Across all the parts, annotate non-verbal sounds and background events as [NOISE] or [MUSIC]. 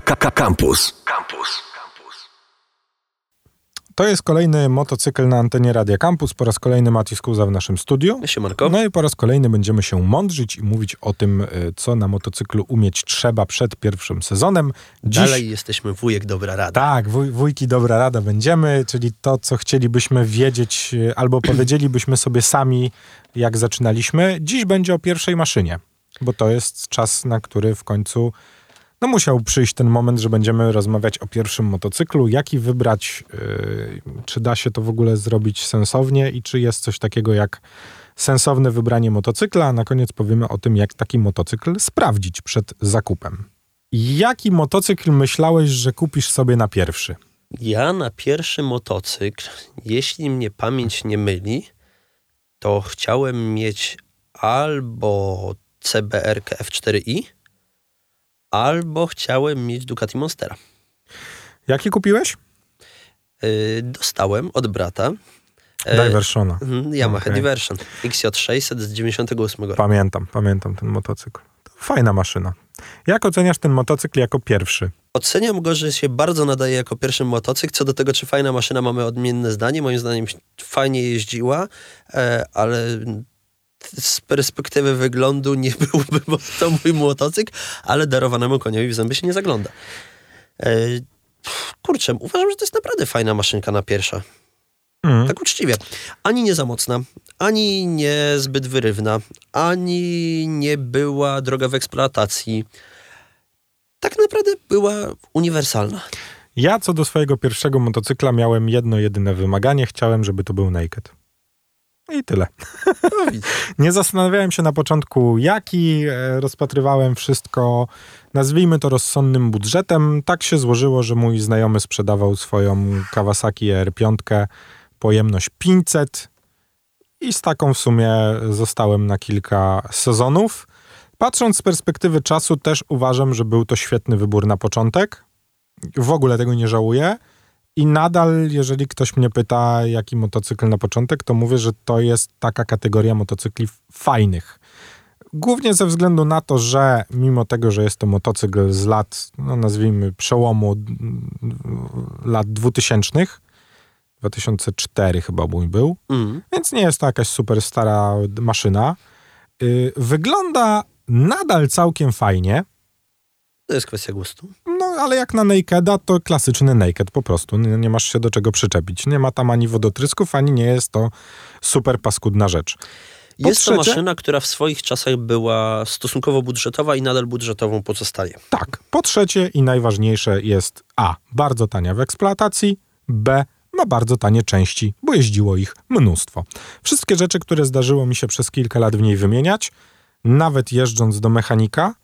Campus. Campus. To jest kolejny motocykl na antenie Radia Campus. Po raz kolejny Mati Skuza w naszym studiu. Siemanko. No i po raz kolejny będziemy się mądrzyć i mówić o tym, y, co na motocyklu umieć trzeba przed pierwszym sezonem. Dziś... Dalej jesteśmy wujek dobra rada. Tak, wuj, wujki dobra rada będziemy, czyli to, co chcielibyśmy wiedzieć y, albo [CLEARS THROAT] powiedzielibyśmy sobie sami, jak zaczynaliśmy. Dziś będzie o pierwszej maszynie, bo to jest czas, na który w końcu no musiał przyjść ten moment, że będziemy rozmawiać o pierwszym motocyklu, jaki wybrać, yy, czy da się to w ogóle zrobić sensownie i czy jest coś takiego jak sensowne wybranie motocykla, a na koniec powiemy o tym, jak taki motocykl sprawdzić przed zakupem. Jaki motocykl myślałeś, że kupisz sobie na pierwszy? Ja na pierwszy motocykl, jeśli mnie pamięć nie myli, to chciałem mieć albo CBR F4i, albo chciałem mieć Ducati Monstera. Jaki kupiłeś? Yy, dostałem od brata. Diversona. Yy, Yamaha okay. Diversion. XJ600 z 98 roku. Pamiętam, pamiętam ten motocykl. Fajna maszyna. Jak oceniasz ten motocykl jako pierwszy? Oceniam go, że się bardzo nadaje jako pierwszy motocykl. Co do tego, czy fajna maszyna, mamy odmienne zdanie. Moim zdaniem fajnie jeździła, e, ale z perspektywy wyglądu nie [LAUGHS] byłby to mój motocykl, ale darowanemu koniowi w zęby się nie zagląda. E, kurczę, uważam, że to jest naprawdę fajna maszynka na pierwsza. Mm. Tak uczciwie. Ani nie za mocna, ani nie zbyt wyrywna, ani nie była droga w eksploatacji. Tak naprawdę była uniwersalna. Ja co do swojego pierwszego motocykla miałem jedno jedyne wymaganie. Chciałem, żeby to był naked. I tyle. No [LAUGHS] nie zastanawiałem się na początku, jaki. E, rozpatrywałem wszystko, nazwijmy to rozsądnym budżetem. Tak się złożyło, że mój znajomy sprzedawał swoją Kawasaki R5, pojemność 500 i z taką w sumie zostałem na kilka sezonów. Patrząc z perspektywy czasu, też uważam, że był to świetny wybór na początek. W ogóle tego nie żałuję. I nadal, jeżeli ktoś mnie pyta, jaki motocykl na początek, to mówię, że to jest taka kategoria motocykli fajnych. Głównie ze względu na to, że mimo tego, że jest to motocykl z lat, no nazwijmy, przełomu lat 2000, 2004 chyba mój był, mm. więc nie jest to jakaś super stara maszyna. Yy, wygląda nadal całkiem fajnie. To jest kwestia gustu. Ale jak na Nakeda, to klasyczny Naked po prostu. Nie, nie, masz się do czego przyczepić. Nie ma tam ani wodotrysków, ani nie jest to super paskudna rzecz. Po jest trzecie, to maszyna, która w swoich czasach była stosunkowo budżetowa i nadal budżetową pozostaje. Tak. Po trzecie i najważniejsze jest A. Bardzo tania w eksploatacji, B. Ma bardzo tanie części, bo jeździło ich mnóstwo. Wszystkie rzeczy, które zdarzyło mi się przez kilka lat w niej wymieniać, nawet jeżdżąc do mechanika,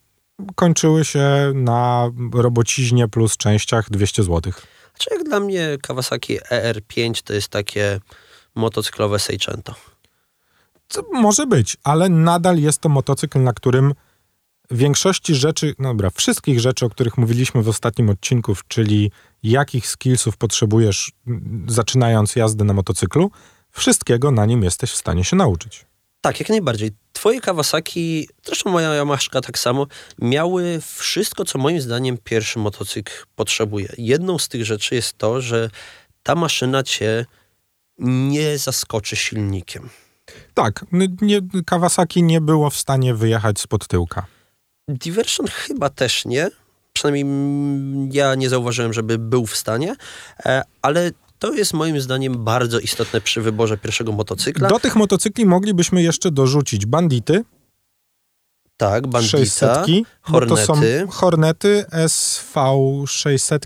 kończyły się na robociźnie plus częściach 200 zł. Znaczy jak dla mnie Kawasaki ER5 to jest takie motocyklowe Seicento. To może być, ale nadal jest to motocykl, na którym większości rzeczy, no dobra, wszystkich rzeczy, o których mówiliśmy w ostatnim odcinku, czyli jakich skillsów potrzebujesz zaczynając jazdę na motocyklu, wszystkiego na nim jesteś w stanie się nauczyć. Tak, jak najbardziej. Twoje Kawasaki, zresztą moja Yamaha tak samo, miały wszystko, co moim zdaniem pierwszy motocykl potrzebuje. Jedną z tych rzeczy jest to, że ta maszyna cię nie zaskoczy silnikiem. Tak, nie, Kawasaki nie było w stanie wyjechać spod tyłka. Diversion chyba też nie. Przynajmniej ja nie zauważyłem, żeby był w stanie, e, ale to jest moim zdaniem bardzo istotne przy wyborze pierwszego motocykla. Do tych motocykli moglibyśmy jeszcze dorzucić bandity. Tak, bandita, 600, hornety. To są hornety SV600.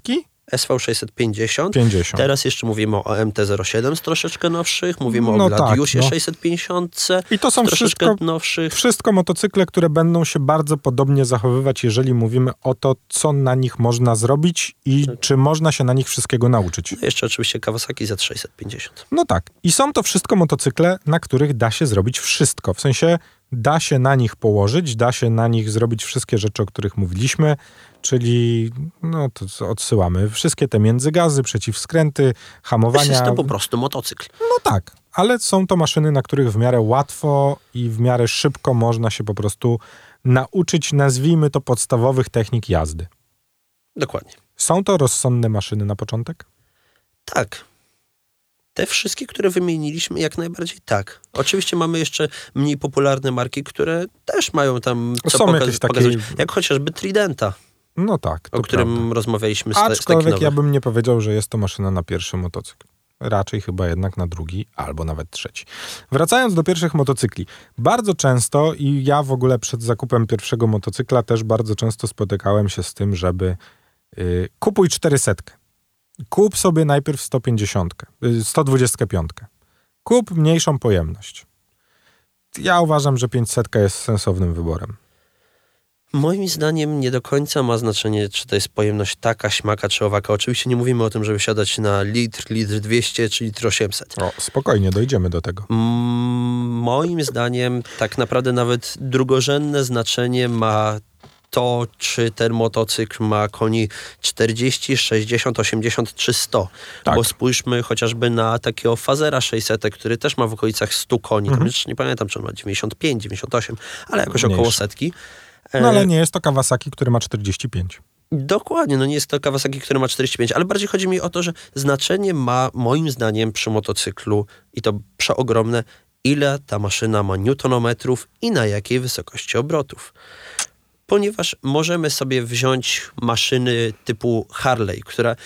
SV650. 50. Teraz jeszcze mówimy o MT-07 z troszeczkę nowszych, mówimy no o Gladiusie tak, no. 650. I to są wszystko, nowszych. wszystko motocykle, które będą się bardzo podobnie zachowywać, jeżeli mówimy o to, co na nich można zrobić i tak. czy można się na nich wszystkiego nauczyć. No jeszcze oczywiście Kawasaki Z650. No tak. I są to wszystko motocykle, na których da się zrobić wszystko. W sensie da się na nich położyć, da się na nich zrobić wszystkie rzeczy, o których mówiliśmy, czyli no to odsyłamy wszystkie te międzygazy, przeciwskręty, hamowania. Jest to po prostu motocykl. No tak, ale są to maszyny, na których w miarę łatwo i w miarę szybko można się po prostu nauczyć, nazwijmy to, podstawowych technik jazdy. Dokładnie. Są to rozsądne maszyny na początek? Tak. Te wszystkie, które wymieniliśmy, jak najbardziej tak. Oczywiście mamy jeszcze mniej popularne marki, które też mają tam co Są jakieś takie- pokazać. Jak chociażby Tridenta, No tak, o którym prawda. rozmawialiśmy z, Aczkolwiek ja bym nie powiedział, że jest to maszyna na pierwszy motocykl. Raczej chyba jednak na drugi albo nawet trzeci. Wracając do pierwszych motocykli. Bardzo często i ja w ogóle przed zakupem pierwszego motocykla też bardzo często spotykałem się z tym, żeby y, kupuj 400. Kup sobie najpierw 150, y, 125. Kup mniejszą pojemność. Ja uważam, że 500 jest sensownym wyborem. Moim zdaniem nie do końca ma znaczenie, czy to jest pojemność taka, śmaka czy owaka. Oczywiście nie mówimy o tym, żeby siadać na litr, litr 200 czy litr 800. O, spokojnie, dojdziemy do tego. Mm, Moim zdaniem tak naprawdę nawet drugorzędne znaczenie ma to, czy ten motocykl ma koni 40, 60, 80 czy 100. Tak. Bo spójrzmy chociażby na takiego Fazera 600, który też ma w okolicach 100 koni. Już nie pamiętam, czy on ma 95, 98, ale jakoś Mniejszy. około setki. E, No ale nie jest to Kawasaki, który ma 45. Dokładnie, no nie jest to Kawasaki, który ma 45, ale bardziej chodzi mi o to, że znaczenie ma moim zdaniem przy motocyklu i to przeogromne, ile ta maszyna ma newtonometrów i na jakiej wysokości obrotów. Ponieważ możemy sobie wziąć maszyny typu Harley, która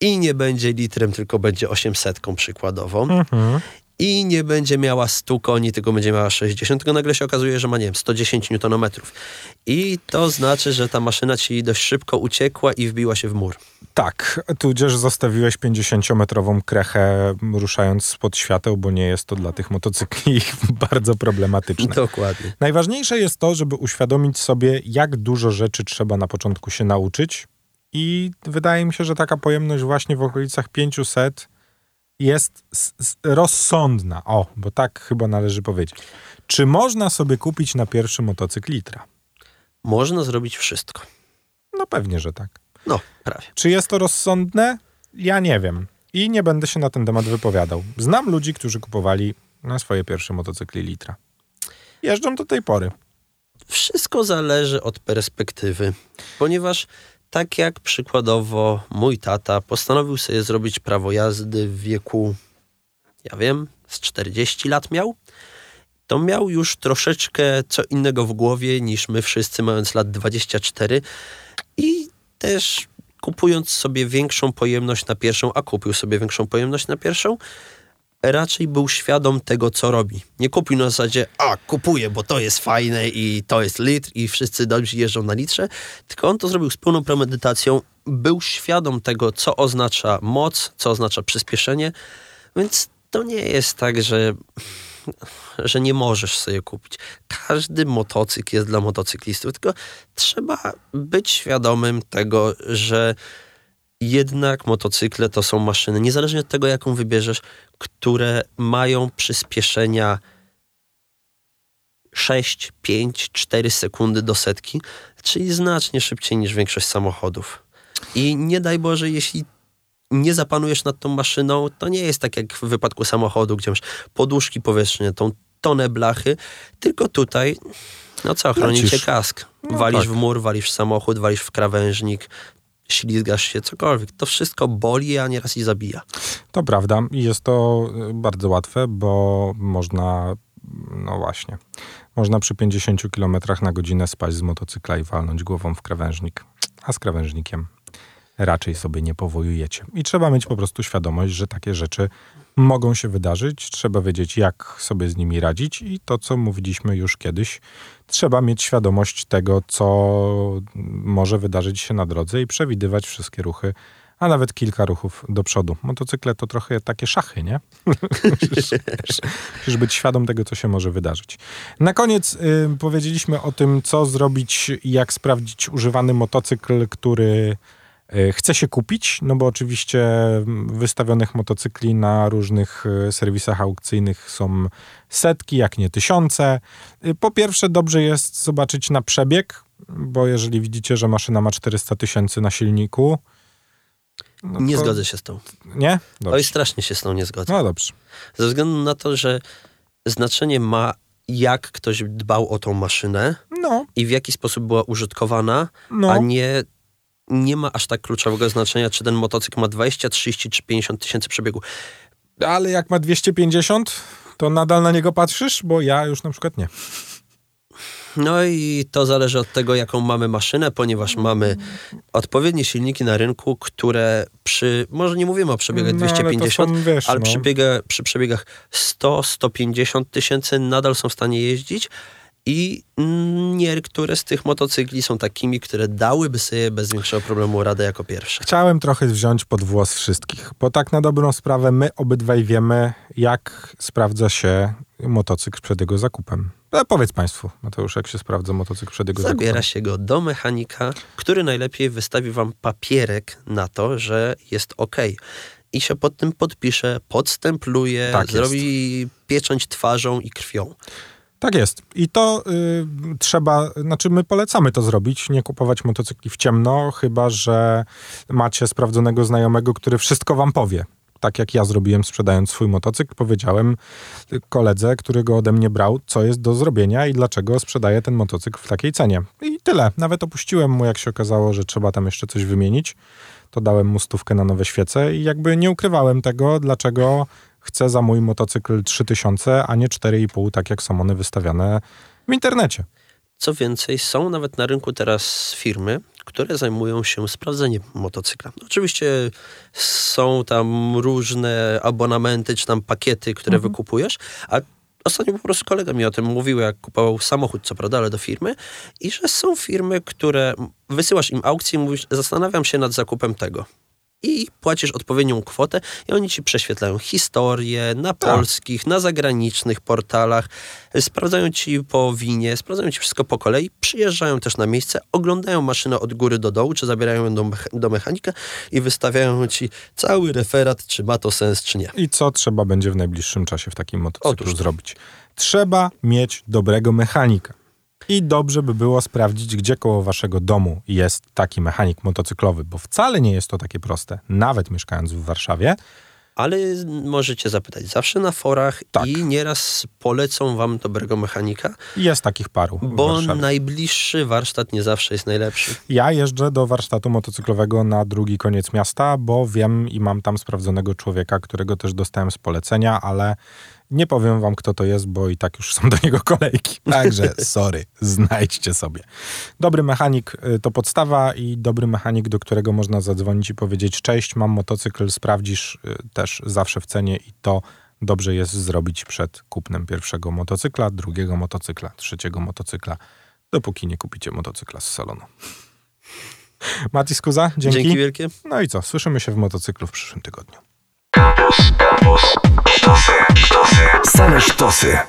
i nie będzie litrem, tylko będzie 800 przykładowo Mhm. I nie będzie miała 100 koni, tylko będzie miała 60, tylko nagle się okazuje, że ma, nie wiem, 110 Nm. I to znaczy, że ta maszyna ci dość szybko uciekła i wbiła się w mur. Tak, tudzież zostawiłeś 50-metrową krechę ruszając spod świateł, bo nie jest to dla tych motocykli [LAUGHS] bardzo problematyczne. Dokładnie. Najważniejsze jest to, żeby uświadomić sobie, jak dużo rzeczy trzeba na początku się nauczyć i wydaje mi się, że taka pojemność właśnie w okolicach 500 jest rozsądna. O, bo tak chyba należy powiedzieć. Czy można sobie kupić na pierwszy motocykl litra? Można zrobić wszystko. No pewnie, że tak. No, prawie. Czy jest to rozsądne? Ja nie wiem. I nie będę się na ten temat wypowiadał. Znam ludzi, którzy kupowali na swoje pierwsze motocykli litra. Jeżdżą do tej pory. Wszystko zależy od perspektywy, ponieważ tak jak przykładowo mój tata postanowił sobie zrobić prawo jazdy w wieku, ja wiem, z 40 lat miał, to miał już troszeczkę co innego w głowie niż my wszyscy, mając lat 24 i też kupując sobie większą pojemność na pierwszą, a kupił sobie większą pojemność na pierwszą, raczej był świadom tego, co robi. Nie kupił na zasadzie, a kupuję, bo to jest fajne i to jest litr i wszyscy dobrzy jeżdżą na litrze, tylko on to zrobił z pełną premedytacją, był świadom tego, co oznacza moc, co oznacza przyspieszenie, więc to nie jest tak, że, że nie możesz sobie kupić. Każdy motocykl jest dla motocyklistów, tylko trzeba być świadomym tego, że jednak motocykle to są maszyny, niezależnie od tego, jaką wybierzesz, które mają przyspieszenia 6, 5, 4 sekundy do setki, czyli znacznie szybciej niż większość samochodów. I nie daj Boże, jeśli nie zapanujesz nad tą maszyną, to nie jest tak jak w wypadku samochodu, gdzie masz poduszki powietrzne, tą tonę blachy, tylko tutaj, no co, chroni Lecisz. cię kask. No walisz tak. w mur, walisz w samochód, walisz w krawężnik, ślizgasz się, cokolwiek. To wszystko boli, a nieraz i zabija. To prawda i jest to y, bardzo łatwe, bo można, no właśnie, można przy 50 km na godzinę spaść z motocykla i walnąć głową w krawężnik, a z krawężnikiem raczej sobie nie powojujecie. I trzeba mieć po prostu świadomość, że takie rzeczy mogą się wydarzyć, trzeba wiedzieć, jak sobie z nimi radzić i to, co mówiliśmy już kiedyś, trzeba mieć świadomość tego, co może wydarzyć się na drodze i przewidywać wszystkie ruchy, a nawet kilka ruchów do przodu. Motocykle to trochę takie szachy, nie? musisz, musisz [LAUGHS] być świadom tego, co się może wydarzyć. Na koniec y, powiedzieliśmy o tym, co zrobić i jak sprawdzić używany motocykl, który chce się kupić, no bo oczywiście wystawionych motocykli na różnych y, serwisach aukcyjnych są setki, jak nie tysiące. Y, Po pierwsze, dobrze jest zobaczyć na przebieg, bo jeżeli widzicie, że maszyna ma 400 tysięcy na silniku, no nie to- zgodzę się z tą. Nie? Dobrze. Oj, strasznie się z tą nie zgodzę. No dobrze. Ze względu na to, że znaczenie ma, jak ktoś dbał o tą maszynę No, i w jaki sposób była użytkowana, no. a nie nie ma aż tak kluczowego znaczenia, czy ten motocykl ma 20, 30 czy 50 tysięcy przebiegu. Ale jak ma 250, to nadal na niego patrzysz? Bo ja już na przykład nie. No i to zależy od tego, jaką mamy maszynę, ponieważ mamy odpowiednie silniki na rynku, które przy, może nie mówimy o przebiegach No, 250, ale, są, wiesz, ale no. przy, biega, przy przebiegach 100-150 tysięcy nadal są w stanie jeździć i niektóre z tych motocykli są takimi, które dałyby sobie bez większego problemu radę jako pierwsze. Chciałem trochę wziąć pod włos wszystkich, bo tak na dobrą sprawę my obydwaj wiemy, jak sprawdza się motocykl przed jego zakupem. Ale powiedz Państwu, Mateusz, jak się sprawdza motocykl przed jego Zabiera zakupem? się go do mechanika, który najlepiej wystawi wam papierek na to, że jest ok. I się pod tym podpisze, podstempluje, Tak zrobi pieczęć twarzą i krwią. Tak jest. I to y, trzeba, znaczy my polecamy to zrobić, nie kupować motocykli w ciemno, chyba że macie sprawdzonego znajomego, który wszystko wam powie. Tak jak ja zrobiłem sprzedając swój motocykl, powiedziałem koledze, który go ode mnie brał, co jest do zrobienia i dlaczego sprzedaję ten motocykl w takiej cenie. I tyle. Nawet opuściłem mu, jak się okazało, że trzeba tam jeszcze coś wymienić. To dałem mu stówkę na nowe świece i jakby nie ukrywałem tego, dlaczego chcę za mój motocykl 3000, a nie 4,5, tak jak są one wystawiane w internecie. Co więcej, są nawet na rynku teraz firmy, które zajmują się sprawdzeniem motocykla. Oczywiście są tam różne abonamenty czy tam pakiety, które wykupujesz, a ostatnio po prostu kolega mi o tym mówił, jak kupował samochód, co prawda, ale do firmy, i że są firmy, które wysyłasz im aukcję i mówisz, zastanawiam się nad zakupem tego. I płacisz odpowiednią kwotę i oni ci prześwietlają historię na polskich, na zagranicznych portalach, sprawdzają ci po winie, sprawdzają ci wszystko po kolei, przyjeżdżają też na miejsce, oglądają maszynę od góry do dołu, czy zabierają ją do, do mechanika i wystawiają ci cały referat, czy ma to sens, czy nie. I co trzeba będzie w najbliższym czasie w takim motocyklu Otóż zrobić? Trzeba mieć dobrego mechanika. I dobrze by było sprawdzić, gdzie koło waszego domu jest taki mechanik motocyklowy, bo wcale nie jest to takie proste, nawet mieszkając w Warszawie. Ale możecie zapytać zawsze na forach Tak. i nieraz polecą wam dobrego mechanika, Jest takich paru bo najbliższy warsztat nie zawsze jest najlepszy. Ja jeżdżę do warsztatu motocyklowego na drugi koniec miasta, bo wiem i mam tam sprawdzonego człowieka, którego też dostałem z polecenia, ale nie powiem wam, kto to jest, bo i tak już są do niego kolejki. Także [LAUGHS] sorry, znajdźcie sobie. Dobry mechanik y, to podstawa i dobry mechanik, do którego można zadzwonić i powiedzieć cześć, mam motocykl, sprawdzisz y, też zawsze w cenie i to dobrze jest zrobić przed kupnem pierwszego motocykla, drugiego motocykla, trzeciego motocykla, dopóki nie kupicie motocykla z salonu. Mati Skuza, dzięki. Dzięki wielkie. No i co, słyszymy się w motocyklu w przyszłym tygodniu. Что се? Что се? Саме что се?